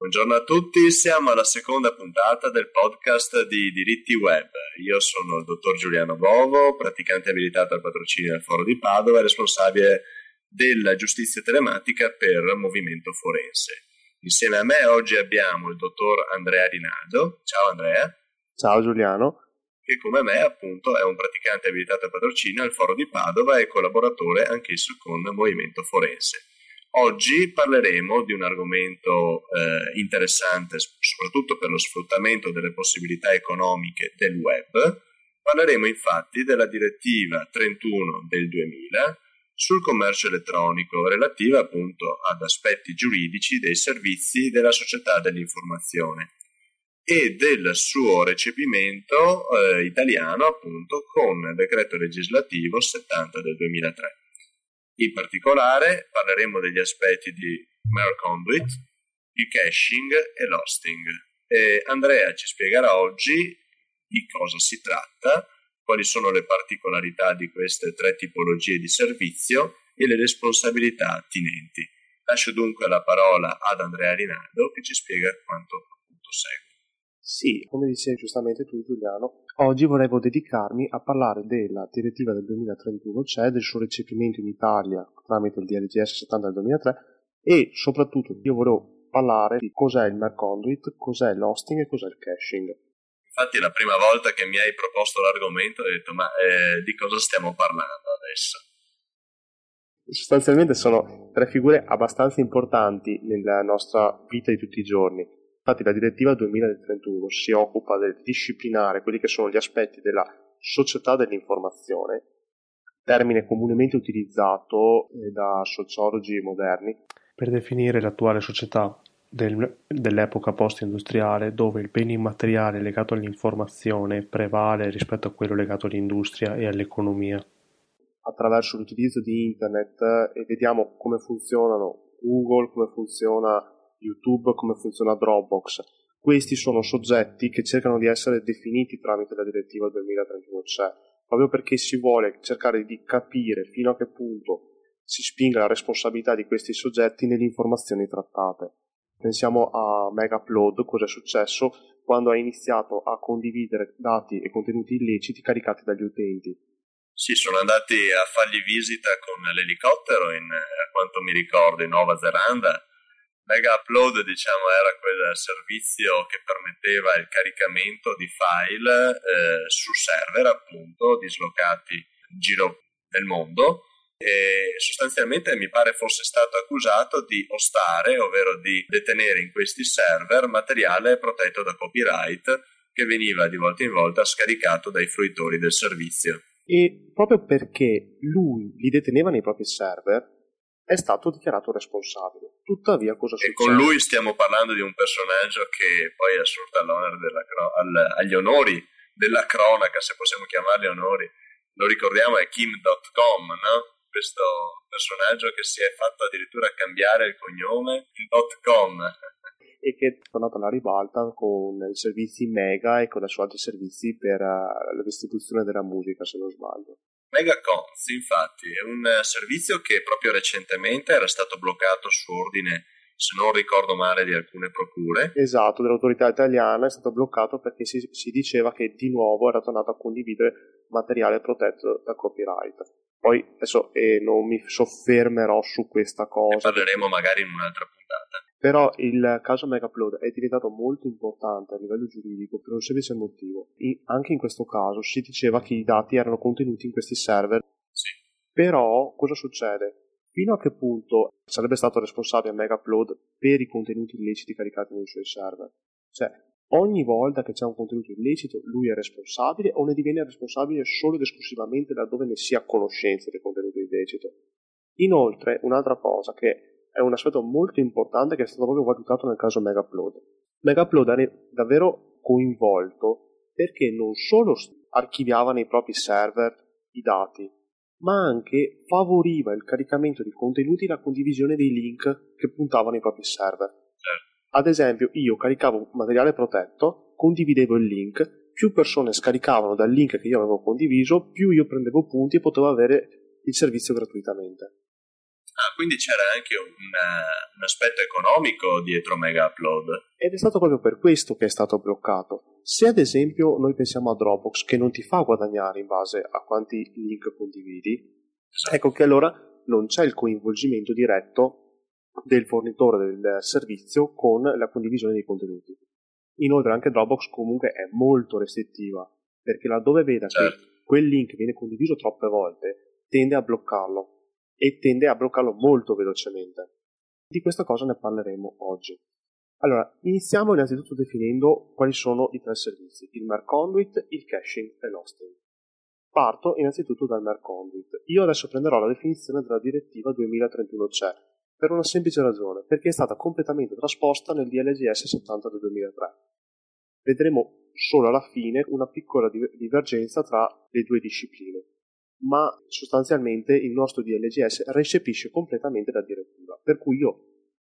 Buongiorno a tutti, siamo alla seconda puntata del podcast di diritti web. Io sono il dottor Giuliano Bovo, praticante abilitato al patrocinio del Foro di Padova e responsabile della giustizia telematica per Movimento Forense. Insieme a me oggi abbiamo il dottor Andrea Rinaldo. Ciao Andrea. Ciao Giuliano. Che come me appunto è un praticante abilitato al patrocinio al Foro di Padova e collaboratore anch'esso con Movimento Forense. Oggi parleremo di un argomento eh, interessante soprattutto per lo sfruttamento delle possibilità economiche del web. Parleremo infatti della direttiva 31 del 2000 sul commercio elettronico relativa appunto ad aspetti giuridici dei servizi della società dell'informazione e del suo recepimento eh, italiano appunto con il decreto legislativo 70 del 2003. In particolare parleremo degli aspetti di Mail Conduit, il caching e l'hosting. E Andrea ci spiegherà oggi di cosa si tratta, quali sono le particolarità di queste tre tipologie di servizio e le responsabilità attinenti. Lascio dunque la parola ad Andrea Rinaldo che ci spiega quanto appunto segue. Sì, come dicevi giustamente tu Giuliano, oggi volevo dedicarmi a parlare della direttiva del 2031, cioè del suo recepimento in Italia tramite il DLGS 70 del 2003 e soprattutto io volevo parlare di cos'è il Merconduit, cos'è l'hosting e cos'è il caching. Infatti la prima volta che mi hai proposto l'argomento ho detto ma eh, di cosa stiamo parlando adesso? Sostanzialmente sono tre figure abbastanza importanti nella nostra vita di tutti i giorni Infatti la direttiva 2031 si occupa del disciplinare quelli che sono gli aspetti della società dell'informazione, termine comunemente utilizzato eh, da sociologi moderni per definire l'attuale società del, dell'epoca post-industriale dove il bene immateriale legato all'informazione prevale rispetto a quello legato all'industria e all'economia. Attraverso l'utilizzo di internet e eh, vediamo come funzionano Google, come funziona YouTube, come funziona Dropbox. Questi sono soggetti che cercano di essere definiti tramite la direttiva 2031 CE, proprio perché si vuole cercare di capire fino a che punto si spinga la responsabilità di questi soggetti nelle informazioni trattate. Pensiamo a Megapload, cosa è successo quando ha iniziato a condividere dati e contenuti illeciti caricati dagli utenti. Sì, sono andati a fargli visita con l'elicottero, in, a quanto mi ricordo, in Nuova Zelanda Mega Upload diciamo, era quel servizio che permetteva il caricamento di file eh, su server appunto dislocati in giro nel mondo e sostanzialmente mi pare fosse stato accusato di ostare, ovvero di detenere in questi server materiale protetto da copyright che veniva di volta in volta scaricato dai fruitori del servizio. E proprio perché lui li deteneva nei propri server, è stato dichiarato responsabile. Tuttavia, cosa succede? E con lui stiamo parlando di un personaggio che poi assurta cro- al, agli onori della cronaca, se possiamo chiamarli onori. Lo ricordiamo, è Kim.com, no? Questo personaggio che si è fatto addirittura cambiare il cognome, il .com. e che è tornato alla ribalta con i servizi Mega e con i suoi altri servizi per uh, la distribuzione della musica, se non sbaglio. Megacons, infatti, è un eh, servizio che proprio recentemente era stato bloccato su ordine, se non ricordo male, di alcune procure. Esatto, dell'autorità italiana è stato bloccato perché si, si diceva che di nuovo era tornato a condividere materiale protetto da copyright. Poi adesso eh, non mi soffermerò su questa cosa. Ne parleremo magari in un'altra puntata. Però il caso Megapload è diventato molto importante a livello giuridico per un semplice motivo. E anche in questo caso si diceva che i dati erano contenuti in questi server. Sì. Però cosa succede? Fino a che punto sarebbe stato responsabile Megapload per i contenuti illeciti caricati nei suoi server? Cioè, ogni volta che c'è un contenuto illecito lui è responsabile o ne diviene responsabile solo ed esclusivamente laddove ne sia a conoscenza del contenuto illecito? Inoltre, un'altra cosa che è un aspetto molto importante che è stato proprio valutato nel caso Megapload. Megapload è davvero coinvolto perché non solo archiviava nei propri server i dati, ma anche favoriva il caricamento di contenuti e la condivisione dei link che puntavano ai propri server. Certo. Ad esempio, io caricavo materiale protetto, condividevo il link, più persone scaricavano dal link che io avevo condiviso, più io prendevo punti e potevo avere il servizio gratuitamente. Ah, quindi c'era anche un, un, aspetto economico dietro Mega Upload. Ed è stato proprio per questo che è stato bloccato. Se ad esempio noi pensiamo a Dropbox che non ti fa guadagnare in base a quanti link condividi, esatto. ecco che allora non c'è il coinvolgimento diretto del fornitore del servizio con la condivisione dei contenuti. Inoltre anche Dropbox comunque è molto restrittiva, perché laddove veda certo. che quel link viene condiviso troppe volte, tende a bloccarlo e tende a bloccarlo molto velocemente. Di questa cosa ne parleremo oggi. Allora, iniziamo innanzitutto definendo quali sono i tre servizi, il Mer Conduit, il caching e l'hosting. Parto innanzitutto dal Mer Conduit. Io adesso prenderò la definizione della direttiva 2031-CE per una semplice ragione, perché è stata completamente trasposta nel DLGS 70 del 2003. Vedremo solo alla fine una piccola divergenza tra le due discipline ma sostanzialmente il nostro DLGS recepisce completamente la direttiva, per cui io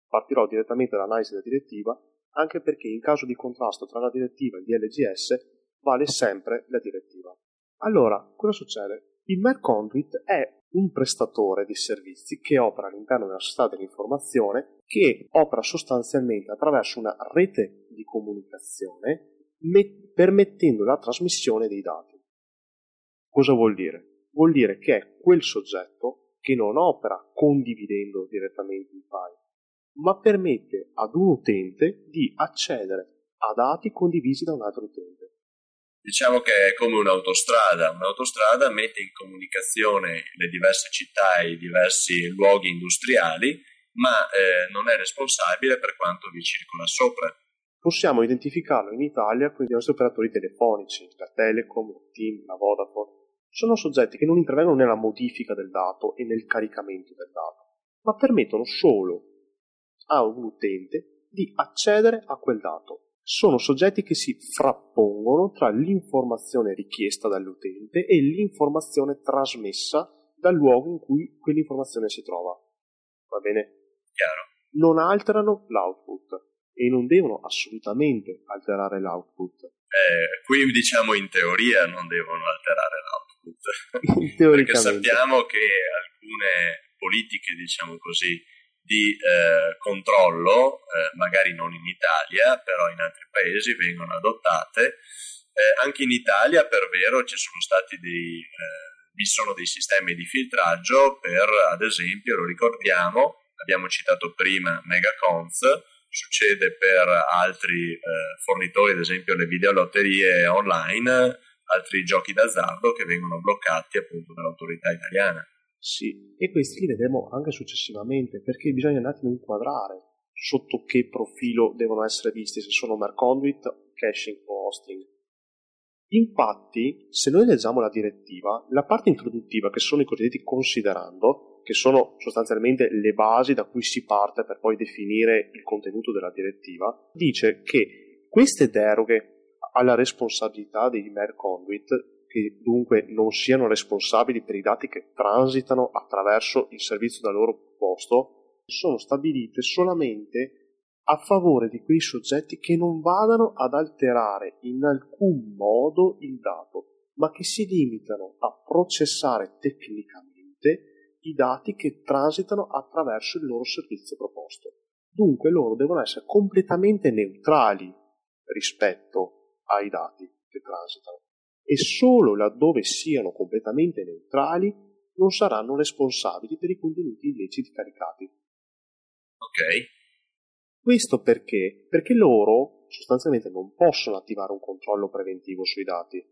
partirò direttamente dall'analisi della direttiva, anche perché in caso di contrasto tra la direttiva e il DLGS vale sempre la direttiva. Allora, cosa succede? Il Mer Conduit è un prestatore di servizi che opera all'interno della società dell'informazione, che opera sostanzialmente attraverso una rete di comunicazione, met- permettendo la trasmissione dei dati. Cosa vuol dire? Vuol dire che è quel soggetto che non opera condividendo direttamente il file, ma permette ad un utente di accedere a dati condivisi da un altro utente. Diciamo che è come un'autostrada, un'autostrada mette in comunicazione le diverse città e i diversi luoghi industriali, ma eh, non è responsabile per quanto vi circola sopra. Possiamo identificarlo in Italia con i nostri operatori telefonici, la Telecom, la TIM, la Vodafone, sono soggetti che non intervengono nella modifica del dato e nel caricamento del dato, ma permettono solo a un utente di accedere a quel dato. Sono soggetti che si frappongono tra l'informazione richiesta dall'utente e l'informazione trasmessa dal luogo in cui quell'informazione si trova. Va bene? Chiaro. Non alterano l'output e non devono assolutamente alterare l'output. Eh, qui diciamo in teoria non devono alterare l'output perché sappiamo che alcune politiche, diciamo così, di eh, controllo, eh, magari non in Italia, però in altri paesi vengono adottate. Eh, anche in Italia, per vero, ci sono stati dei, eh, vi sono dei sistemi di filtraggio per, ad esempio, lo ricordiamo, abbiamo citato prima Megacons, succede per altri eh, fornitori, ad esempio le videolotterie online, altri giochi d'azzardo che vengono bloccati appunto dall'autorità italiana. Sì, e questi li vedremo anche successivamente perché bisogna un attimo inquadrare sotto che profilo devono essere visti, se sono Merconduit, caching o hosting. Infatti, se noi leggiamo la direttiva, la parte introduttiva, che sono i cosiddetti considerando, che sono sostanzialmente le basi da cui si parte per poi definire il contenuto della direttiva, dice che queste deroghe alla responsabilità dei Mer Conduit, che dunque non siano responsabili per i dati che transitano attraverso il servizio da loro proposto, sono stabilite solamente a favore di quei soggetti che non vadano ad alterare in alcun modo il dato, ma che si limitano a processare tecnicamente i dati che transitano attraverso il loro servizio proposto. Dunque loro devono essere completamente neutrali rispetto ai dati che transitano e solo laddove siano completamente neutrali non saranno responsabili per i contenuti illeciti caricati. Ok. Questo perché? Perché loro sostanzialmente non possono attivare un controllo preventivo sui dati,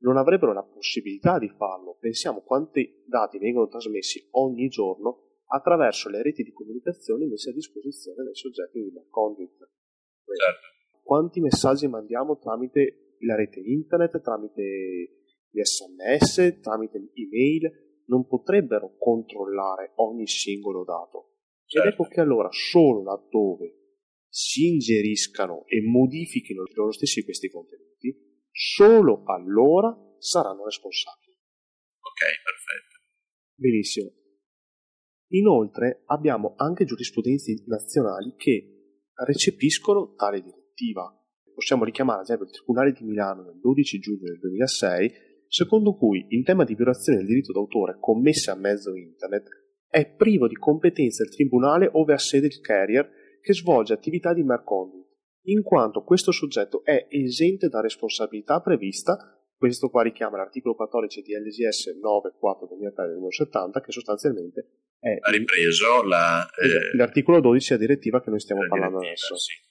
non avrebbero la possibilità di farlo. Pensiamo quanti dati vengono trasmessi ogni giorno attraverso le reti di comunicazione messe a disposizione dai soggetti di conduit. Certo quanti messaggi mandiamo tramite la rete internet, tramite gli sms, tramite email, non potrebbero controllare ogni singolo dato. Certo. Ed ecco che allora solo laddove si ingeriscano e modifichino loro stessi questi contenuti, solo allora saranno responsabili. Ok, perfetto. Benissimo. Inoltre abbiamo anche giurisprudenze nazionali che recepiscono tale direttiva direttiva. Possiamo richiamare ad esempio il Tribunale di Milano del 12 giugno del 2006, secondo cui in tema di violazione del diritto d'autore commesse a mezzo internet è privo di competenza il tribunale ove ha sede il carrier che svolge attività di merconduit, in quanto questo soggetto è esente da responsabilità prevista, questo qua richiama l'articolo 14 di LGS 94 2070 che sostanzialmente è ha ripreso la, eh, l'articolo 12 della direttiva che noi stiamo parlando adesso. Sì.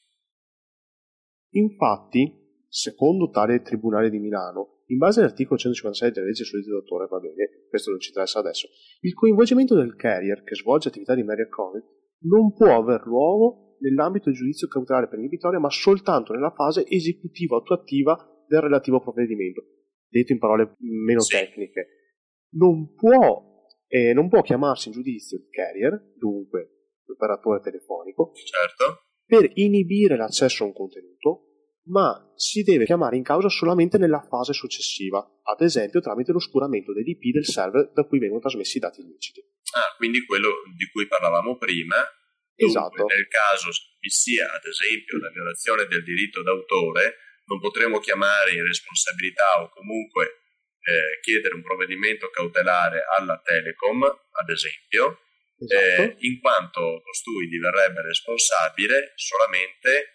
Infatti, secondo tale Tribunale di Milano, in base all'articolo 156 della legge sul diritto d'autore, va bene, questo non ci interessa adesso, il coinvolgimento del carrier che svolge attività di media credit non può aver luogo nell'ambito del giudizio cautelare per inibitoria, ma soltanto nella fase esecutiva attuativa del relativo provvedimento. Detto in parole meno sì. tecniche, non può, eh, non può chiamarsi in giudizio il carrier, dunque l'operatore telefonico, certo. Per inibire l'accesso a un contenuto ma si deve chiamare in causa solamente nella fase successiva, ad esempio tramite l'oscuramento dell'IP del server da cui vengono trasmessi i dati illeciti. Ah, quindi quello di cui parlavamo prima. Esatto. nel caso vi sia, ad esempio, la violazione del diritto d'autore, non potremo chiamare in responsabilità o comunque eh, chiedere un provvedimento cautelare alla Telecom, ad esempio, esatto. eh, in quanto costui diverrebbe responsabile solamente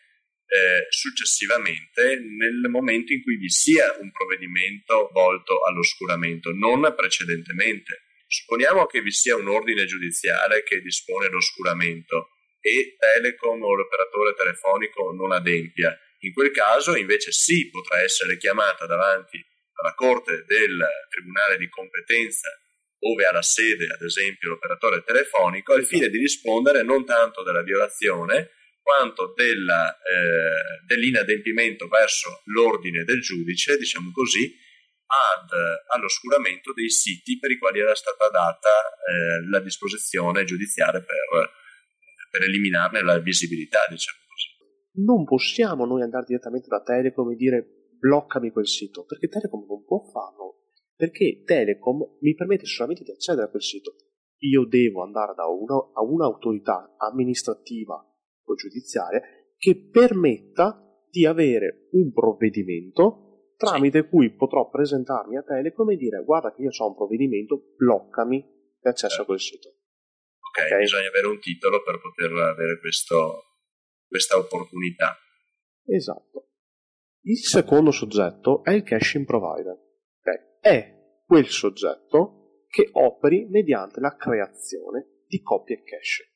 eh, successivamente nel momento in cui vi sia un provvedimento volto all'oscuramento, non precedentemente. Supponiamo che vi sia un ordine giudiziale che dispone l'oscuramento e Telecom o l'operatore telefonico non adempia. In quel caso invece sì, potrà essere chiamata davanti alla Corte del Tribunale di competenza ove ha la sede, ad esempio, l'operatore telefonico, al fine di rispondere non tanto della violazione, quanto della, eh, dell'inadempimento verso l'ordine del giudice, diciamo così, ad, all'oscuramento dei siti per i quali era stata data eh, la disposizione giudiziaria per, per, eliminarne la visibilità, diciamo così. Non possiamo noi andare direttamente da Telecom e dire bloccami quel sito, perché Telecom non può farlo, perché Telecom mi permette solamente di accedere a quel sito. Io devo andare da una, a un'autorità amministrativa o giudiziaria che permetta di avere un provvedimento tramite cui potrò presentarmi a Telecom e dire guarda che io ho un provvedimento, bloccami l'accesso a quel sito. Ok, okay? bisogna avere un titolo per poter avere questo, questa opportunità. Esatto. Il secondo soggetto è il caching provider. È quel soggetto che operi mediante la creazione di copie cache.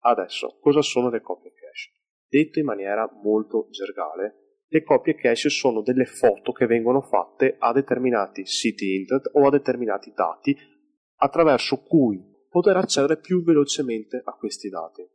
Adesso, cosa sono le copie cache? Detto in maniera molto gergale, le copie cache sono delle foto che vengono fatte a determinati siti internet o a determinati dati attraverso cui poter accedere più velocemente a questi dati.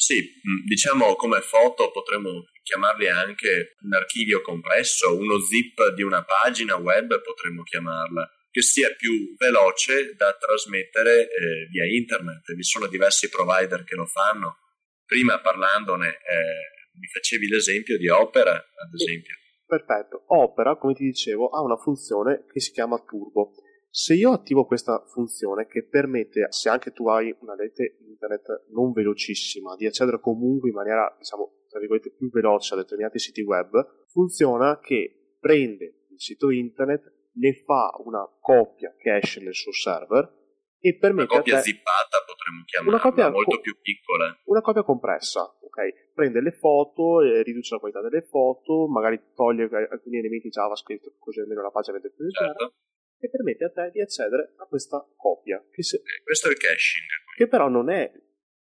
Sì, mm, diciamo come foto potremmo chiamarli anche un archivio compresso, uno zip di una pagina web potremmo chiamarla che sia più veloce da trasmettere eh, via internet. Vi sono diversi provider che lo fanno. Prima parlandone eh, mi facevi l'esempio di Opera, ad esempio. Perfetto. Opera, come ti dicevo, ha una funzione che si chiama Turbo. Se io attivo questa funzione che permette, se anche tu hai una rete internet non velocissima, di accedere comunque in maniera, diciamo, tra virgolette, più veloce a determinati siti web, funziona che prende il sito internet, ne fa una copia cache nel suo server e permette una copia te... zippata potremmo chiamarla, una copia molto co- più piccola. Una copia compressa, ok? Prende le foto, e riduce la qualità delle foto, magari toglie alcuni elementi JavaScript così almeno la pagina vede più certo. E permette a te di accedere a questa copia. Che se... okay, questo è il caching. Che però non è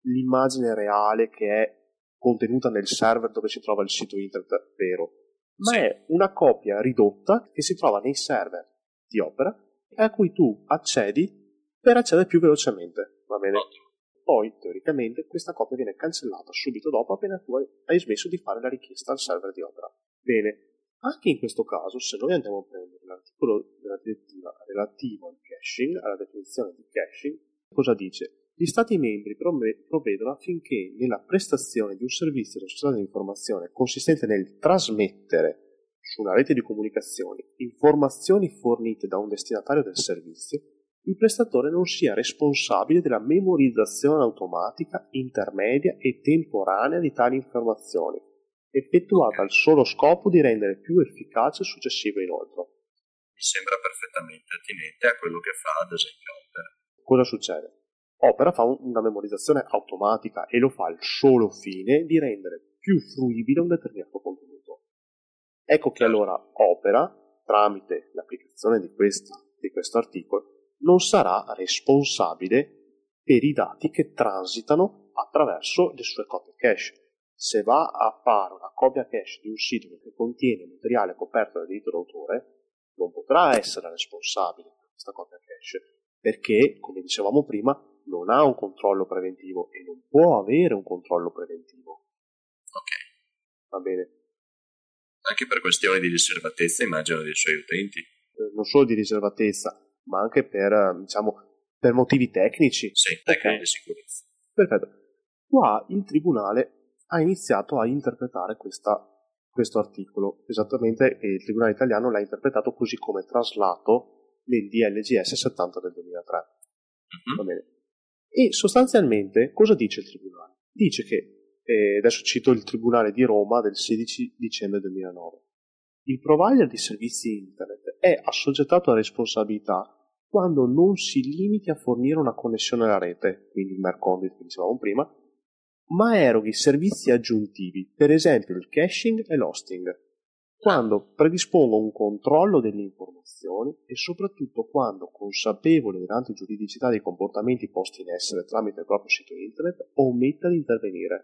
l'immagine reale che è contenuta nel server dove si trova il sito internet vero ma sì. è una copia ridotta che si trova nei server di Opera e a cui tu accedi per accedere più velocemente. Va bene? Poi, teoricamente, questa copia viene cancellata subito dopo appena tu hai smesso di fare la richiesta al server di Opera. Bene, anche in questo caso, se noi andiamo a prendere l'articolo della direttiva relativo al caching, alla definizione di caching, cosa dice? Gli Stati membri provvedono affinché nella prestazione di un servizio di società di informazione consistente nel trasmettere su una rete di comunicazioni informazioni fornite da un destinatario del servizio, il prestatore non sia responsabile della memorizzazione automatica, intermedia e temporanea di tali informazioni, effettuata al solo scopo di rendere più efficace il successivo inoltre. Mi sembra perfettamente attinente a quello che fa ad esempio Opera. Cosa succede? Opera fa una memorizzazione automatica e lo fa al solo fine di rendere più fruibile un determinato contenuto. Ecco che allora Opera, tramite l'applicazione di, questa, di questo articolo, non sarà responsabile per i dati che transitano attraverso le sue copie cache. Se va a fare una copia cache di un sito che contiene materiale coperto da diritto d'autore, non potrà essere responsabile per questa copia cache, perché, come dicevamo prima, non ha un controllo preventivo e non può avere un controllo preventivo. Ok. Va bene? Anche per questioni di riservatezza, immagino, dei suoi utenti. Eh, non solo di riservatezza, ma anche per, diciamo, per motivi tecnici. Sì, tecnici di sicurezza. Perfetto. Qua il tribunale ha iniziato a interpretare questa, questo articolo, esattamente il tribunale italiano l'ha interpretato così come traslato nel DLGS 70 del 2003. Uh-huh. Va bene. E sostanzialmente cosa dice il tribunale? Dice che, eh, adesso cito il tribunale di Roma del 16 dicembre 2009, il provider di servizi internet è assoggettato a responsabilità quando non si limiti a fornire una connessione alla rete, quindi il Merconduit che dicevamo prima, ma eroghi servizi aggiuntivi, per esempio il caching e l'hosting, quando predispongo un controllo delle informazioni e soprattutto quando, consapevole dell'antigiuridicità dei comportamenti posti in essere tramite il proprio sito internet, ometta di intervenire.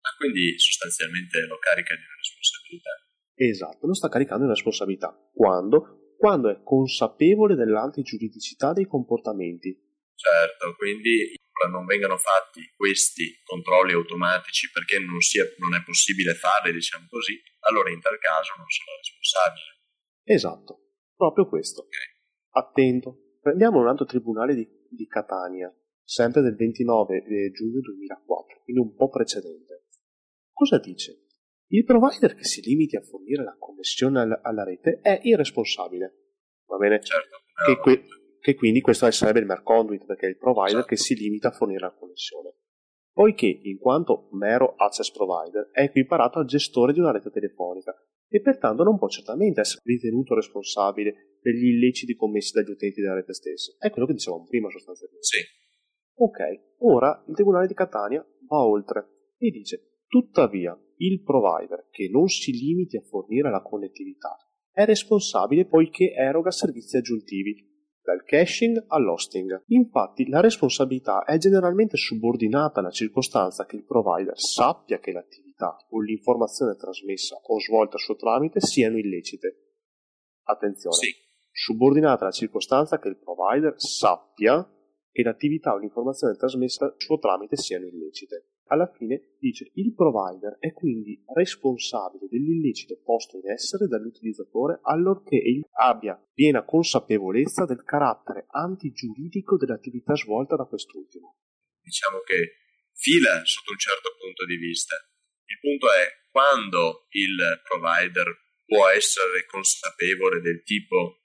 Ma quindi sostanzialmente lo carica di una responsabilità. Esatto, lo sta caricando di una responsabilità. Quando? Quando è consapevole dell'antigiuridicità dei comportamenti. Certo, quindi non vengano fatti questi controlli automatici perché non, sia, non è possibile farli, diciamo così, allora in tal caso non sono responsabile. Esatto, proprio questo. Okay. Attento. Prendiamo un altro tribunale di, di Catania, sempre del 29 eh, giugno 2004, quindi un po' precedente. Cosa dice? Il provider che si limiti a fornire la connessione alla, alla rete è irresponsabile. Va bene? Certo. Che, que- che quindi questo sarebbe il Merconduit perché è il provider che si limita a fornire la connessione. Poiché, in quanto mero access provider, è equiparato al gestore di una rete telefonica e pertanto non può certamente essere ritenuto responsabile degli illeciti commessi dagli utenti della rete stessa. È quello che dicevamo prima sostanzialmente. Sì. Ok, ora il Tribunale di Catania va oltre e dice, tuttavia, il provider che non si limiti a fornire la connettività è responsabile poiché eroga servizi aggiuntivi dal caching all'hosting. Infatti la responsabilità è generalmente subordinata alla circostanza che il provider sappia che l'attività o l'informazione trasmessa o svolta a suo tramite siano illecite. Attenzione, sì. subordinata alla circostanza che il provider sappia che l'attività o l'informazione trasmessa a suo tramite siano illecite alla fine dice il provider è quindi responsabile dell'illecito posto in essere dall'utilizzatore allorché abbia piena consapevolezza del carattere antigiuridico dell'attività svolta da quest'ultimo. Diciamo che fila sotto un certo punto di vista. Il punto è quando il provider può essere consapevole del tipo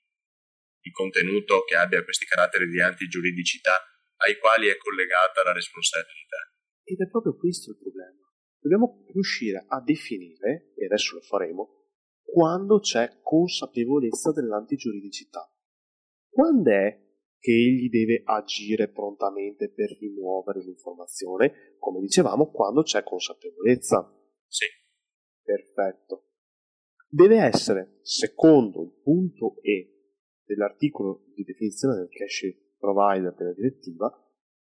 di contenuto che abbia questi caratteri di antigiuridicità ai quali è collegata la responsabilità. Ed è proprio questo il problema. Dobbiamo riuscire a definire, e adesso lo faremo, quando c'è consapevolezza dell'antigiuridicità. Quando è che egli deve agire prontamente per rimuovere l'informazione? Come dicevamo, quando c'è consapevolezza. Sì. Perfetto. Deve essere, secondo il punto E dell'articolo di definizione del cache provider della direttiva,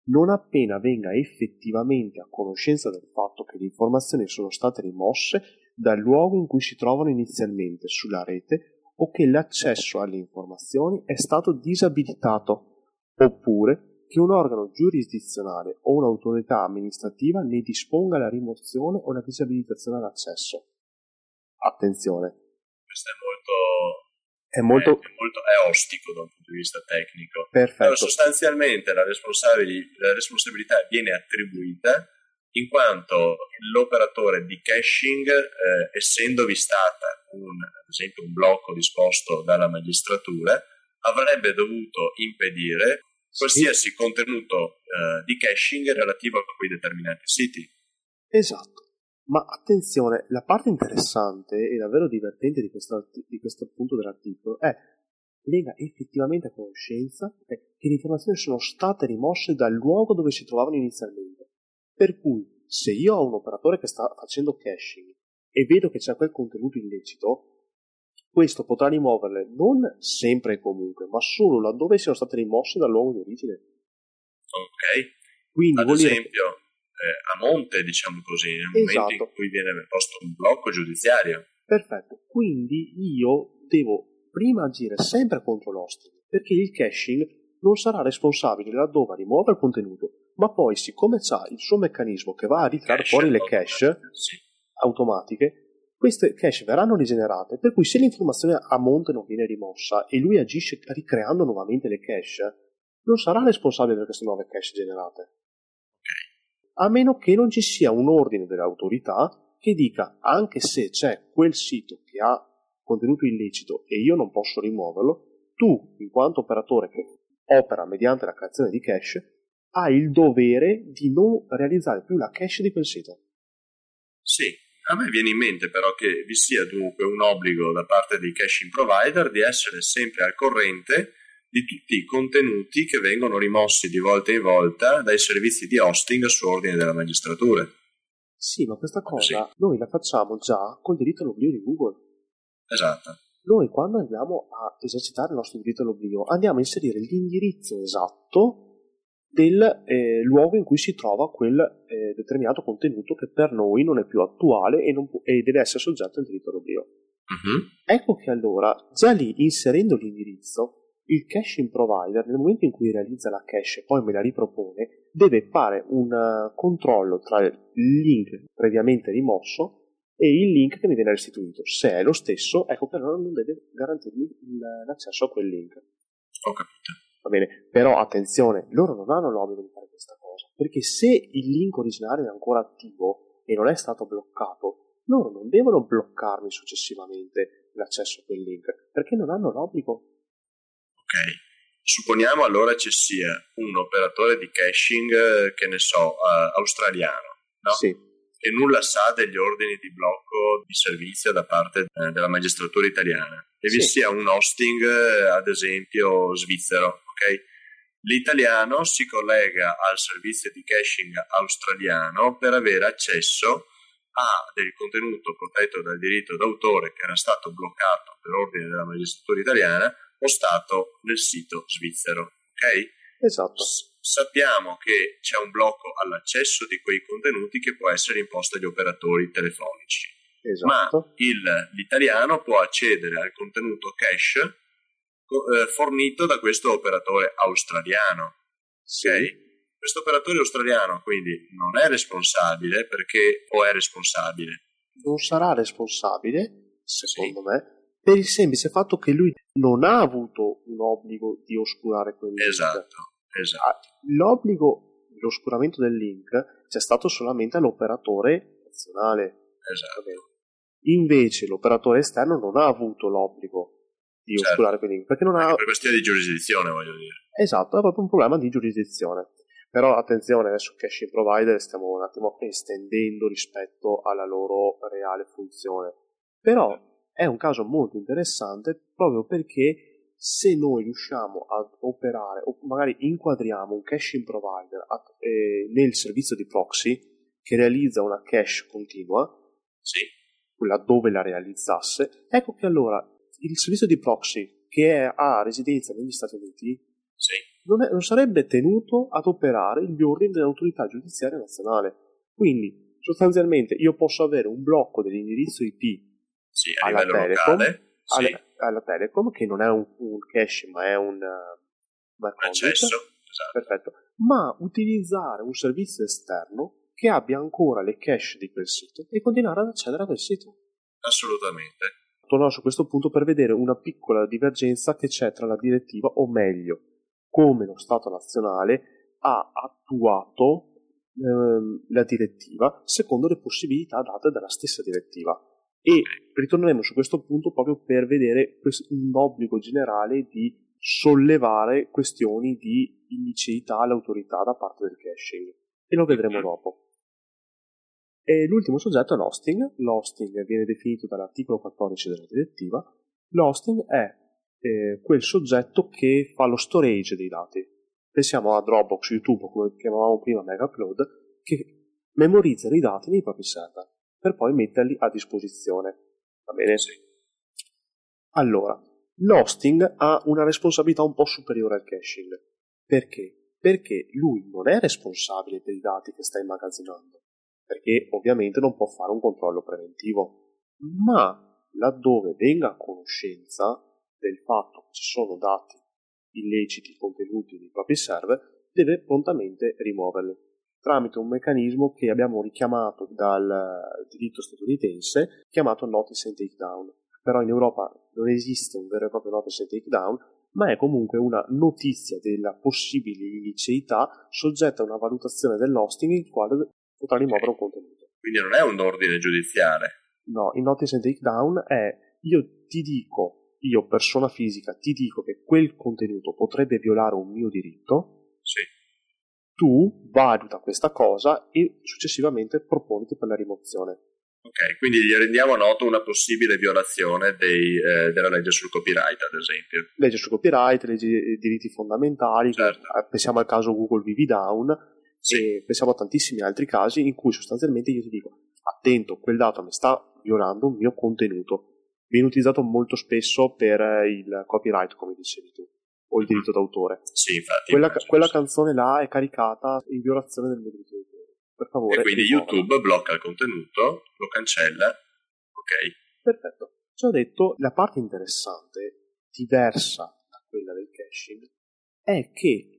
non appena venga effettivamente a conoscenza del fatto che le informazioni sono state rimosse dal luogo in cui si trovano inizialmente sulla rete o che l'accesso alle informazioni è stato disabilitato, oppure che un organo giurisdizionale o un'autorità amministrativa ne disponga la rimozione o la disabilitazione all'accesso. Attenzione. Questo è molto è molto... È, molto è ostico da un punto di vista tecnico. Perfetto. Però sostanzialmente la, la responsabilità viene attribuita in quanto l'operatore di caching, eh, essendovi stata un, ad esempio un blocco disposto dalla magistratura, avrebbe dovuto impedire qualsiasi sì. contenuto eh, di caching relativo a quei determinati siti. Esatto. Ma attenzione, la parte interessante e davvero divertente di questo, di questo punto dell'articolo è lega effettivamente a conoscenza che le informazioni sono state rimosse dal luogo dove si trovavano inizialmente. Per cui, se io ho un operatore che sta facendo caching e vedo che c'è quel contenuto illecito, questo potrà rimuoverle non sempre e comunque, ma solo laddove siano state rimosse dal luogo di origine. Ok. Quindi, Ad esempio, a monte, diciamo così, nel esatto. momento in cui viene posto un blocco giudiziario. Perfetto. Quindi io devo prima agire sempre contro l'hosting, perché il caching non sarà responsabile laddove rimuove il contenuto, ma poi siccome ha il suo meccanismo che va a ritrarre fuori le cache sì. automatiche, queste cache verranno rigenerate, per cui se l'informazione a monte non viene rimossa e lui agisce ricreando nuovamente le cache, non sarà responsabile per queste nuove cache generate. A meno che non ci sia un ordine dell'autorità che dica anche se c'è quel sito che ha contenuto illecito e io non posso rimuoverlo, tu, in quanto operatore che opera mediante la creazione di cache, hai il dovere di non realizzare più la cache di quel sito. Sì, a me viene in mente però che vi sia dunque un obbligo da parte dei caching provider di essere sempre al corrente di tutti i contenuti che vengono rimossi di volta in volta dai servizi di hosting su ordine della magistratura. Sì, ma questa cosa sì. noi la facciamo già col diritto all'oblio di Google. Esatto. Noi quando andiamo a esercitare il nostro diritto all'oblio andiamo a inserire l'indirizzo esatto del eh, luogo in cui si trova quel eh, determinato contenuto che per noi non è più attuale e, pu- e deve essere soggetto al diritto all'oblio. Uh-huh. Ecco che allora, già lì inserendo l'indirizzo, il caching provider, nel momento in cui realizza la cache e poi me la ripropone, deve fare un uh, controllo tra il link previamente rimosso e il link che mi viene restituito. Se è lo stesso, ecco che allora non deve garantirmi l'accesso a quel link. Ho capito. Va bene, però attenzione, loro non hanno l'obbligo di fare questa cosa, perché se il link originario è ancora attivo e non è stato bloccato, loro non devono bloccarmi successivamente l'accesso a quel link, perché non hanno l'obbligo. Ok, supponiamo allora ci sia un operatore di caching, eh, che ne so, uh, australiano, no? Sì. E nulla sa degli ordini di blocco di servizio da parte eh, della magistratura italiana. E vi sì. sia un hosting, eh, ad esempio, svizzero, ok? L'italiano si collega al servizio di caching australiano per avere accesso a del contenuto protetto dal diritto d'autore che era stato bloccato per ordine della magistratura italiana postato nel sito svizzero. Ok? Esatto. S- sappiamo che c'è un blocco all'accesso di quei contenuti che può essere imposto agli operatori telefonici. Esatto. Ma il, l'italiano può accedere al contenuto cache eh, fornito da questo operatore australiano. Sì. Okay? Questo operatore australiano quindi non è responsabile perché o è responsabile? Non sarà responsabile, secondo sì. me, per il semplice fatto che lui non ha avuto un obbligo di oscurare quel link. Esatto, esatto. Ah, l'obbligo di oscuramento del link c'è stato solamente all'operatore nazionale. Esatto. Invece l'operatore esterno non ha avuto l'obbligo di certo. oscurare quei link. Perché non ha... Per questione di giurisdizione, voglio dire. Esatto, è proprio un problema di giurisdizione. Però attenzione, adesso caching provider stiamo un attimo estendendo rispetto alla loro reale funzione. Però è un caso molto interessante proprio perché se noi riusciamo ad operare o magari inquadriamo un caching provider a, eh, nel servizio di proxy che realizza una cache continua, sì. laddove la realizzasse, ecco che allora il servizio di proxy che ha residenza negli Stati Uniti sì. non, è, non, sarebbe tenuto ad operare gli ordini dell'autorità giudiziaria nazionale. Quindi, sostanzialmente, io posso avere un blocco dell'indirizzo IP sì, alla, Telecom, locale, alla, sì. alla, Telecom, che non è un, un cache, ma è un, uh, un accesso. Esatto. Perfetto. Ma utilizzare un servizio esterno che abbia ancora le cache di quel sito e continuare ad accedere a quel sito. Assolutamente tornerò su questo punto per vedere una piccola divergenza che c'è tra la direttiva, o meglio, come lo Stato nazionale ha attuato ehm, la direttiva secondo le possibilità date dalla stessa direttiva. E ritorneremo su questo punto proprio per vedere un obbligo generale di sollevare questioni di illiceità all'autorità da parte del caching. E lo vedremo dopo. E l'ultimo soggetto è l'hosting. L'hosting viene definito dall'articolo 14 della direttiva. L'hosting è eh, quel soggetto che fa lo storage dei dati. Pensiamo a Dropbox, YouTube, come chiamavamo prima Megacloud, che memorizzano i dati nei propri server per poi metterli a disposizione. Va bene? Sì. Allora, l'hosting ha una responsabilità un po' superiore al caching. Perché? Perché lui non è responsabile dei dati che sta immagazzinando, perché ovviamente non può fare un controllo preventivo, ma laddove venga a conoscenza del fatto che ci sono dati illeciti contenuti nei propri server, deve prontamente rimuoverli tramite un meccanismo che abbiamo richiamato dal diritto statunitense chiamato Notice and Takedown. Però in Europa non esiste un vero e proprio Notice and Takedown, ma è comunque una notizia della possibile illiceità soggetta a una valutazione dell'hosting il quale potrà rimuovere un contenuto. Quindi non è un ordine giudiziale. No, il Notice and Takedown è io ti dico, io persona fisica, ti dico che quel contenuto potrebbe violare un mio diritto. Tu valuta questa cosa e successivamente proponiti per la rimozione. Ok, quindi gli rendiamo noto una possibile violazione dei, eh, della legge sul copyright, ad esempio. Legge sul copyright, legge dei diritti fondamentali, certo. Eh, pensiamo al caso Google VV Down, sì. pensiamo a tantissimi altri casi in cui sostanzialmente io ti dico, attento, quel dato mi sta violando un mio contenuto. Viene utilizzato molto spesso per il copyright, come dicevi tu o il diritto d'autore. Sì, infatti. Quella, quella canzone là è caricata in violazione del mio diritto d'autore. Per favore. E quindi YouTube blocca il contenuto, lo cancella. Ok. Perfetto. Ci ho detto, la parte interessante, diversa da quella del caching, è che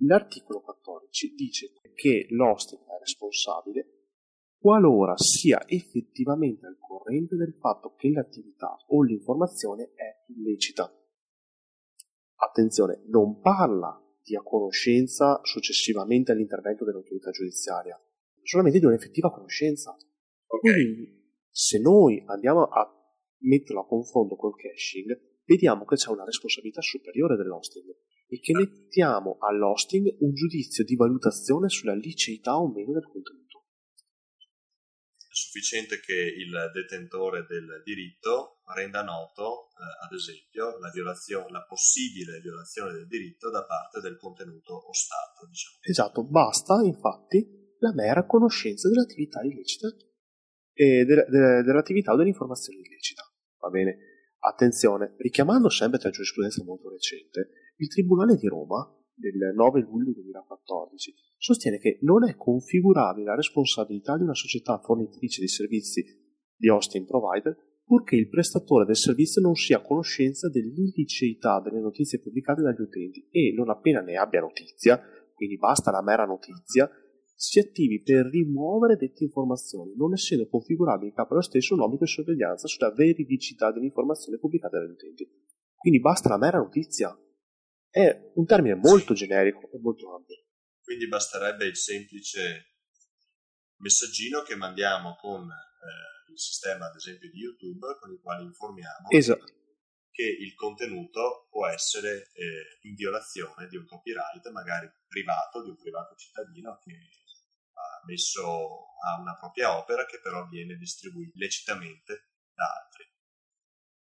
l'articolo 14 dice che l'hosting è responsabile qualora sia effettivamente al corrente del fatto che l'attività o l'informazione è illecita attenzione, non parla di a conoscenza successivamente all'intervento dell'autorità giudiziaria, solamente di un'effettiva conoscenza. Okay. Quindi, se noi andiamo a metterlo a confronto col caching, vediamo che c'è una responsabilità superiore dell'hosting e che mettiamo all'hosting un giudizio di valutazione sulla liceità o meno del contenuto sufficiente che il detentore del diritto renda noto, eh, ad esempio, la, la, possibile violazione del diritto da parte del contenuto ostato. Diciamo. Esatto, basta infatti la mera conoscenza dell'attività illecita e de- de- dell'attività o dell'informazione illecita. Va bene? Attenzione, richiamando sempre tra giurisprudenza molto recente, il Tribunale di Roma del 9 luglio 2014 sostiene che non è configurabile la responsabilità di una società fornitrice di servizi di hosting provider purché il prestatore del servizio non sia a conoscenza dell'illiceità delle notizie pubblicate dagli utenti e non appena ne abbia notizia, quindi basta la mera notizia, si attivi per rimuovere dette informazioni, non essendo configurabile in capo allo stesso un obbligo di sorveglianza sulla veridicità dell'informazione pubblicata dagli utenti. Quindi basta la mera notizia. È un termine molto generico e molto ampio. Quindi basterebbe il semplice messaggino che mandiamo con eh, il sistema, ad esempio, di YouTube, con il quale informiamo esatto. che il contenuto può essere eh, in violazione di un copyright, magari privato, di un privato cittadino che ha messo a una propria opera che però viene distribuita lecitamente da altri.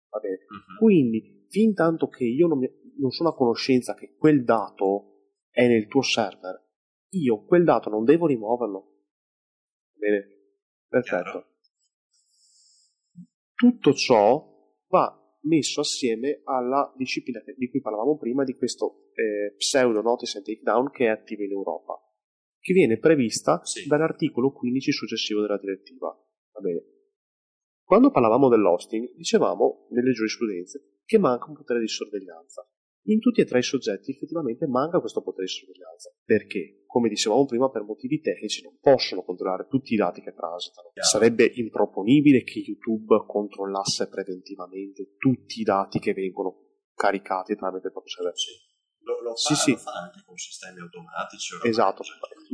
Va bene. Uh-huh. Quindi, fin tanto che io non, mi, non sono a conoscenza che quel dato è nel tuo server, io quel dato non devo rimuoverlo. Bene, perfetto. Tutto ciò va messo assieme alla disciplina di cui parlavamo prima, di questo eh, pseudo notice and takedown che è attivo in Europa, che viene prevista sì. dall'articolo 15 successivo della direttiva. Va bene. Quando parlavamo dell'hosting, dicevamo nelle giurisprudenze che manca un potere di sorveglianza. In tutti e tre i soggetti effettivamente manca questo potere di sorveglianza. Perché? Come dicevamo prima, per motivi tecnici non possono controllare tutti i dati che transitano. Chiaro. Sarebbe improponibile che YouTube controllasse preventivamente tutti i dati che vengono caricati tramite il proprio server. Sì. Lo, lo, sì, fa, sì. lo fa anche con sistemi automatici. Esatto,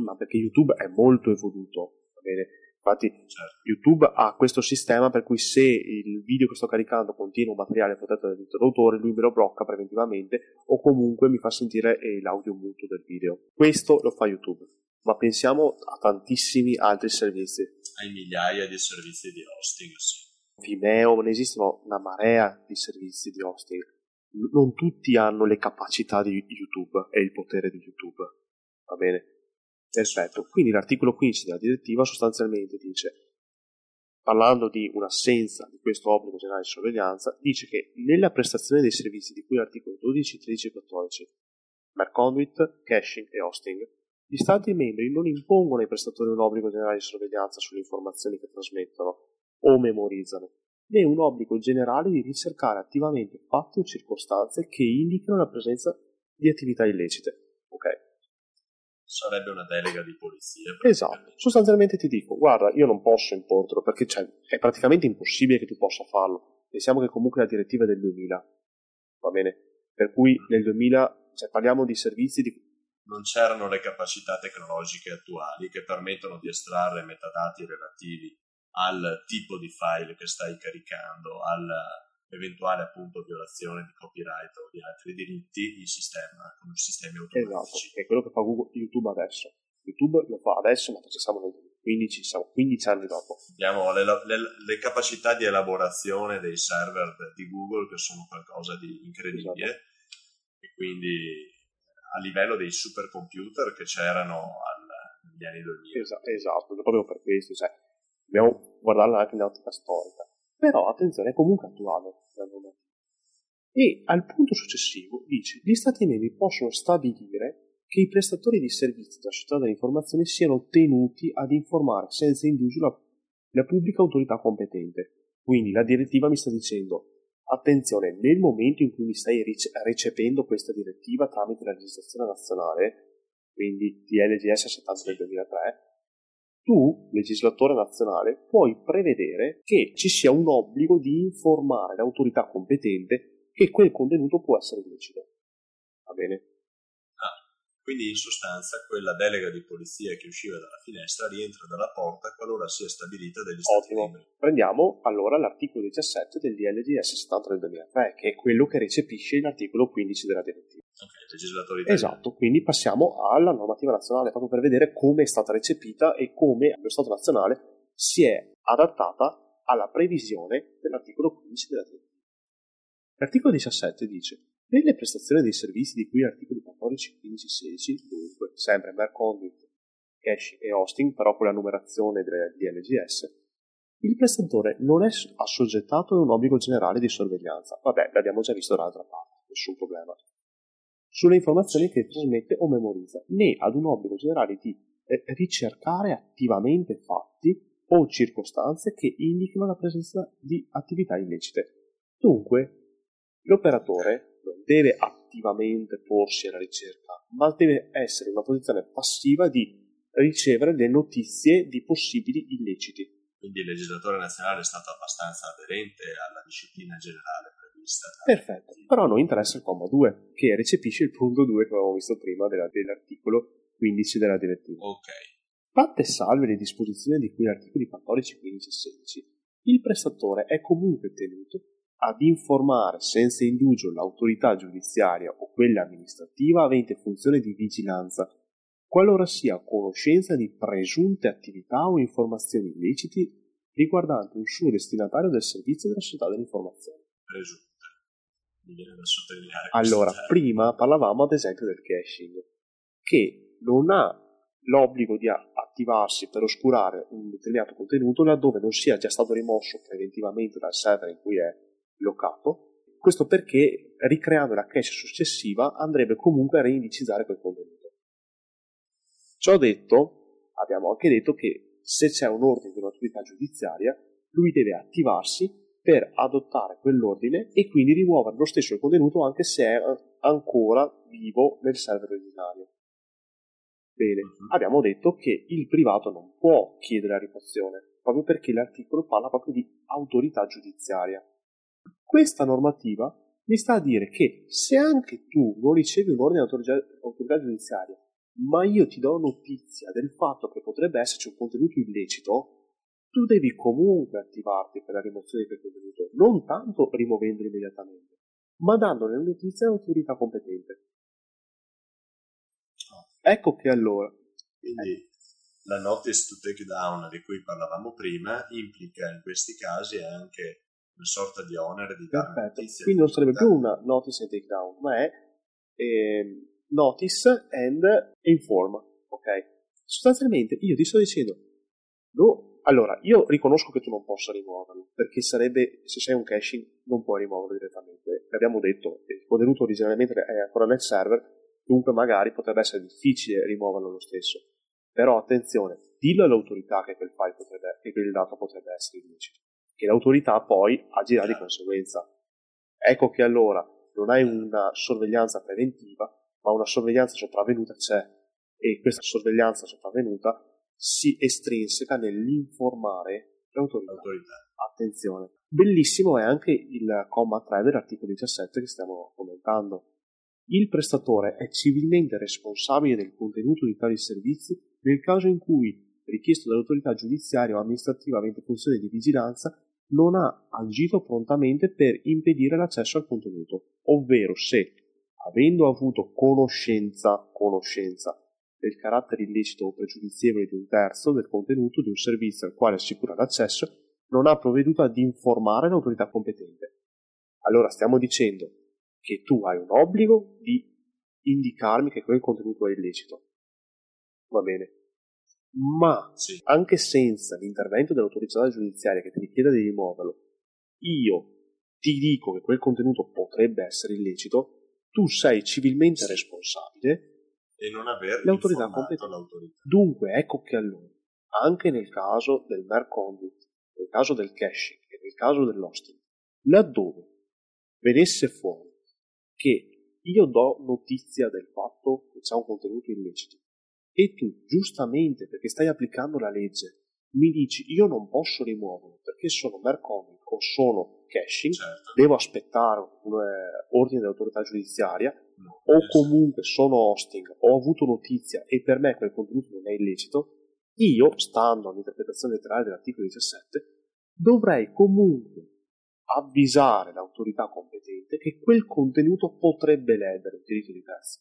ma perché YouTube è molto evoluto. Va bene? Infatti certo. YouTube ha questo sistema per cui se il video che sto caricando contiene un materiale protetto dal diritto d'autore, lui me lo blocca preventivamente o comunque mi fa sentire eh, l'audio muto del video. Questo lo fa YouTube, ma pensiamo a tantissimi altri servizi. Hai migliaia di servizi di hosting, sì. Vimeo, ne esistono una marea di servizi di hosting. non tutti hanno le capacità di YouTube e il potere di YouTube. Va bene? Perfetto. Quindi l'articolo 15 della direttiva sostanzialmente dice, parlando di un'assenza di questo obbligo generale di sorveglianza, dice che nella prestazione dei servizi di cui l'articolo 12, 13 e 14, Merconduit, caching e hosting, gli Stati membri non impongono ai prestatori un obbligo generale di sorveglianza sulle informazioni che trasmettono o memorizzano, né un obbligo generale di ricercare attivamente fatti o circostanze che indichino la presenza di attività illecite. Ok? Sarebbe una delega di polizia. Esatto. Sostanzialmente ti dico, guarda, io non posso importelo perché cioè, è praticamente impossibile che tu possa farlo. Pensiamo che comunque la direttiva è del 2000, va bene? Per cui mm. nel 2000 cioè, parliamo di servizi di non c'erano le capacità tecnologiche attuali che permettono di estrarre metadati relativi al tipo di file che stai caricando, all'eventuale appunto violazione di copyright o di altri diritti in sistema, con sistemi automatici. Esatto, è quello che fa Google, YouTube adesso. YouTube lo fa adesso, ma ci siamo nel 2015, siamo 15 anni dopo. Abbiamo le, le, le, capacità di elaborazione dei server di Google che sono qualcosa di incredibile esatto. e quindi a livello dei supercomputer che c'erano al, negli anni 2000. Esatto, esatto, proprio per questo, cioè, dobbiamo guardarla anche in ottica storica. Però attenzione, è comunque attuale la normativa. E al punto successivo dice gli Stati membri possono stabilire che i prestatori di servizi della società dell'informazione siano tenuti ad informare senza indugio la, la pubblica autorità competente. Quindi la direttiva mi sta dicendo Attenzione, nel momento in cui mi stai recependo questa direttiva tramite la legislazione nazionale, quindi DLGS 70 del 2003, tu, legislatore nazionale, puoi prevedere che ci sia un obbligo di informare l'autorità competente che quel contenuto può essere illecito. Va bene? Quindi in sostanza quella delega di polizia che usciva dalla finestra rientra dalla porta qualora sia stabilita dagli Stati Ottimo. membri. Prendiamo allora l'articolo 17 del DLGS 70 del 2003, che è quello che recepisce l'articolo 15 della direttiva. Ok, legislatori italiani. Esatto, quindi passiamo alla normativa nazionale proprio per vedere come è stata recepita e come lo Stato nazionale si è adattata alla previsione dell'articolo 15 della direttiva. L'articolo 17 dice nelle prestazioni dei servizi di cui articoli 14, 15 16, dunque, sempre Merconduit, cache e hosting, però con la numerazione delle DLGS, il prestatore non è assoggettato a un obbligo generale di sorveglianza. Vabbè, l'abbiamo già visto dall'altra parte, nessun problema. Sulle informazioni che trasmette o memorizza, né ad un obbligo generale di eh, ricercare attivamente fatti o circostanze che indichino la presenza di attività illecite. Dunque, l'operatore non deve attivamente porsi alla ricerca, ma deve essere in una posizione passiva di ricevere le notizie di possibili illeciti. Quindi il legislatore nazionale è stato abbastanza aderente alla disciplina generale prevista. Perfetto, però a noi interessa il comma 2, che recepisce il punto 2 che avevamo visto prima della, dell'articolo 15 della direttiva. Ok. Fatte salve le disposizioni di cui articoli 14, 15 e 16, il prestatore è comunque tenuto ad informare senza indugio l'autorità giudiziaria o quella amministrativa avente funzione di vigilanza, qualora sia a conoscenza di presunte attività o informazioni illeciti riguardanti un suo destinatario del servizio della società dell'informazione. Presunte. Mi viene da sottolineare. Allora, prima parlavamo ad esempio del caching, che non ha l'obbligo di attivarsi per oscurare un determinato contenuto laddove non sia già stato rimosso preventivamente dal server in cui è locato. Questo perché ricreando la cache successiva andrebbe comunque a reindicizzare quel contenuto. Ciò detto, abbiamo anche detto che se c'è un ordine di un'autorità giudiziaria, lui deve attivarsi per adottare quell'ordine e quindi rimuovere lo stesso contenuto anche se è ancora vivo nel server originario. Bene, uh-huh. abbiamo detto che il privato non può chiedere la rimozione, proprio perché l'articolo parla proprio di autorità giudiziaria. Questa normativa mi sta a dire che se anche tu non ricevi un ordine dell'autorità giudiziaria, ma io ti do notizia del fatto che potrebbe esserci un contenuto illecito, tu devi comunque attivarti per la rimozione di quel contenuto, non tanto rimuovendolo immediatamente, ma dandone notizia all'autorità competente. Ecco che allora. Quindi la notice to take down di cui parlavamo prima implica in questi casi anche una sorta di onere di dare Perfetto. Quindi non sarebbe più una notice and take down, ma è eh, notice and inform. Ok? Sostanzialmente io ti sto dicendo, no, allora io riconosco che tu non possa rimuoverlo, perché sarebbe, se sei un caching, non puoi rimuoverlo direttamente. L'abbiamo detto, il contenuto originalmente è ancora nel server, dunque magari potrebbe essere difficile rimuoverlo lo stesso. Però attenzione, dillo all'autorità che quel file potrebbe, che quel dato potrebbe essere illecito che l'autorità poi agirà di conseguenza. Ecco che allora non hai una sorveglianza preventiva, ma una sorveglianza sopravvenuta c'è e questa sorveglianza sopravvenuta si estrinseca nell'informare l'autorità. l'autorità. Attenzione. Bellissimo è anche il comma 3 dell'articolo 17 che stiamo commentando. Il prestatore è civilmente responsabile del contenuto di tali servizi nel caso in cui, richiesto dall'autorità giudiziaria o amministrativa avente funzione di vigilanza, non ha agito prontamente per impedire l'accesso al contenuto, ovvero se, avendo avuto conoscenza, conoscenza del carattere illecito o pregiudizievole di un terzo del contenuto di un servizio al quale assicura l'accesso, non ha provveduto ad informare l'autorità competente. Allora stiamo dicendo che tu hai un obbligo di indicarmi che quel contenuto è illecito. Va bene ma sì. anche senza l'intervento dell'autorità giudiziaria che ti richieda di rimuoverlo, io ti dico che quel contenuto potrebbe essere illecito, tu sei civilmente responsabile e non aver l'autorità competente. L'autorità. Dunque, ecco che allora, anche nel caso del mer conduit, nel caso del caching e nel caso dell'hosting, laddove venisse fuori che io do notizia del fatto che c'è un contenuto illecito e tu, giustamente, perché stai applicando la legge, mi dici io non posso rimuoverlo perché sono Mercomic o sono caching, certo. devo aspettare un eh, ordine dell'autorità giudiziaria, o comunque sono hosting, ho avuto notizia e per me quel contenuto non è illecito, io, stando all'interpretazione letterale dell'articolo 17, dovrei comunque avvisare l'autorità competente che quel contenuto potrebbe ledere il diritto di terzi.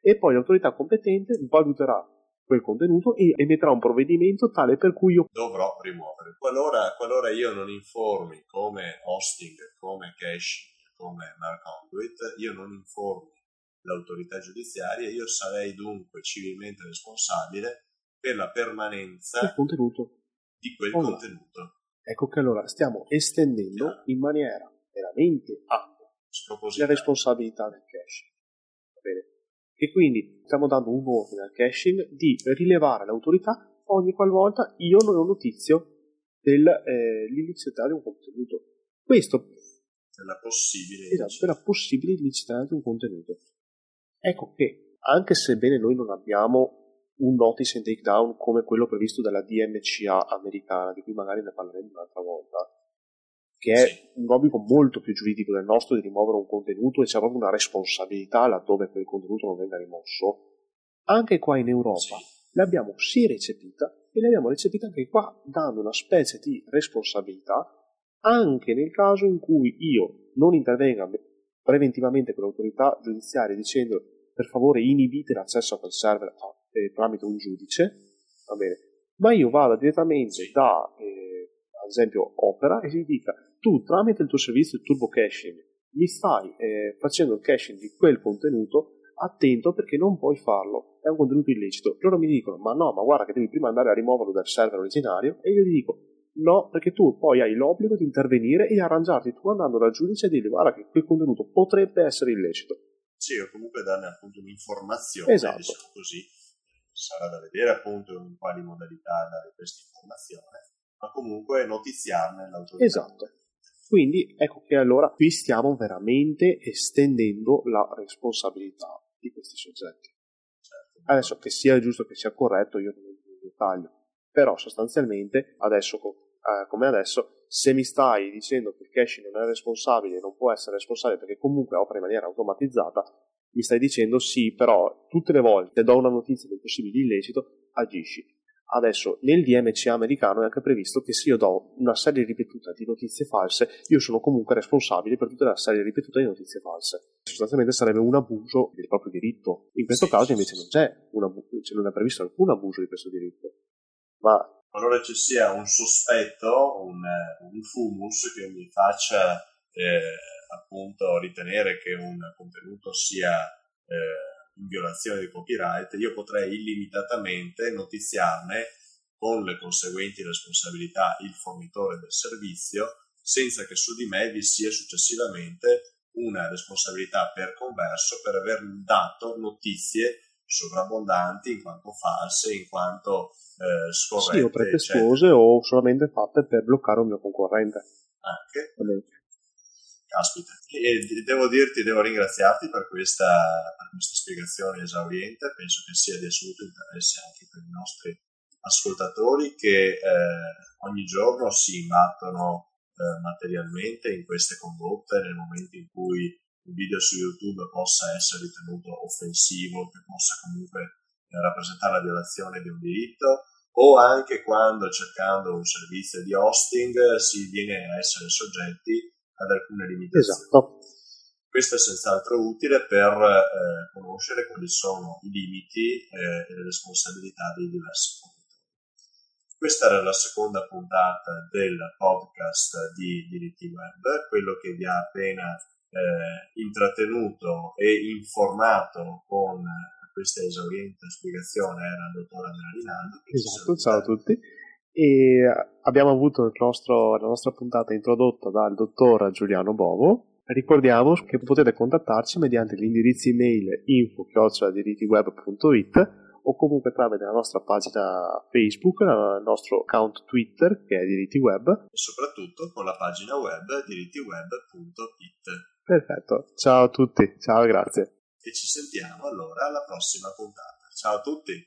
E poi l'autorità competente valuterà quel contenuto e emetterà un provvedimento tale per cui io dovrò rimuovere. Qualora, qualora io non informi come hosting, come caching, come Mark Conduit, io non informi l'autorità giudiziaria, io sarei dunque civilmente responsabile per la permanenza del contenuto. di quel oh, contenuto. Ecco che allora stiamo estendendo yeah. in maniera veramente ampia la responsabilità del caching. Va bene? e quindi stiamo dando un ordine al caching di rilevare l'autorità ogni qualvolta io non ho notizio dell'illicità eh, di un contenuto. Questo della possibile, esatto, della possibile illicità di un contenuto. Ecco che, anche sebbene noi non abbiamo un notice and takedown come quello previsto dalla DMCA americana, di cui magari ne parleremo un'altra volta, che è sì. un obbligo molto più giuridico del nostro di rimuovere un contenuto e c'è proprio una responsabilità laddove quel contenuto non venga rimosso, anche qua in Europa sì. l'abbiamo sì recepita e l'abbiamo recepita anche qua dando una specie di responsabilità anche nel caso in cui io non intervenga preventivamente con l'autorità giudiziaria dicendo per favore inibite l'accesso a quel server eh, tramite un giudice, va bene, ma io vado direttamente da eh, ad esempio Opera e gli dica tu tramite il tuo servizio di turbo caching mi stai eh, facendo il caching di quel contenuto attento perché non puoi farlo, è un contenuto illecito. Loro mi dicono, ma no, ma guarda che devi prima andare a rimuoverlo dal server originario e io gli dico, no, perché tu poi hai l'obbligo di intervenire e arrangiarti tu andando dal giudice e dirgli, guarda che quel contenuto potrebbe essere illecito. Sì, o comunque darne appunto un'informazione, esatto. diciamo così. Sarà da vedere appunto in quali modalità dare questa informazione, ma comunque notiziarne l'autorità. Esatto. Quindi ecco che allora qui stiamo veramente estendendo la responsabilità di questi soggetti. Certo. Adesso che sia giusto che sia corretto, io non in dettaglio, però sostanzialmente adesso eh, come adesso, se mi stai dicendo che il caching non è responsabile, non può essere responsabile perché comunque opera in maniera automatizzata, mi stai dicendo sì, però tutte le volte do una notizia del possibile illecito, agisci. Adesso nel DMC americano è anche previsto che se io do una serie ripetuta di notizie false, io sono comunque responsabile per tutta la serie ripetuta di notizie false. Sostanzialmente sarebbe un abuso del proprio diritto. In questo caso invece non c'è un cioè non è previsto alcun abuso di questo diritto. Ma qualora ci sia un sospetto, un, un fumus che mi faccia eh, appunto ritenere che un contenuto sia eh, in violazione di copyright, io potrei illimitatamente notiziarne con le conseguenti responsabilità il fornitore del servizio senza che su di me vi sia successivamente una responsabilità per converso per aver dato notizie sovrabbondanti in quanto false, in quanto eh, scorrette. Sì, o pretestuose o solamente fatte per bloccare un mio concorrente. Anche. Caspita. E devo dirti, devo ringraziarti per questa, per questa spiegazione esauriente, penso che sia di assoluto interesse anche per i nostri ascoltatori che eh, ogni giorno si imbattono eh, materialmente in queste condotte nel momento in cui un video su YouTube possa essere ritenuto offensivo, che possa comunque eh, rappresentare la violazione di un diritto, o anche quando cercando un servizio di hosting si viene a essere soggetti ad alcune limitazioni. Esatto. Questo è senz'altro utile per eh, conoscere quali sono i limiti eh, e le responsabilità dei diversi fornitori. Questa era la seconda puntata del podcast di Diritti Web, quello che vi ha appena eh, intrattenuto e informato con questa esauriente spiegazione era il dottor Andrea Rinaldo. Esatto, ciao a tutti. E abbiamo avuto nostro, la nostra puntata introdotta dal dottor Giuliano Bovo. Ricordiamo che potete contattarci mediante l'indirizzo email info-dirittiweb.it o comunque tramite la nostra pagina Facebook, il nostro account Twitter che è Diritti Web e soprattutto con la pagina web dirittiweb.it. Perfetto, ciao a tutti, ciao grazie. E ci sentiamo allora alla prossima puntata. Ciao a tutti.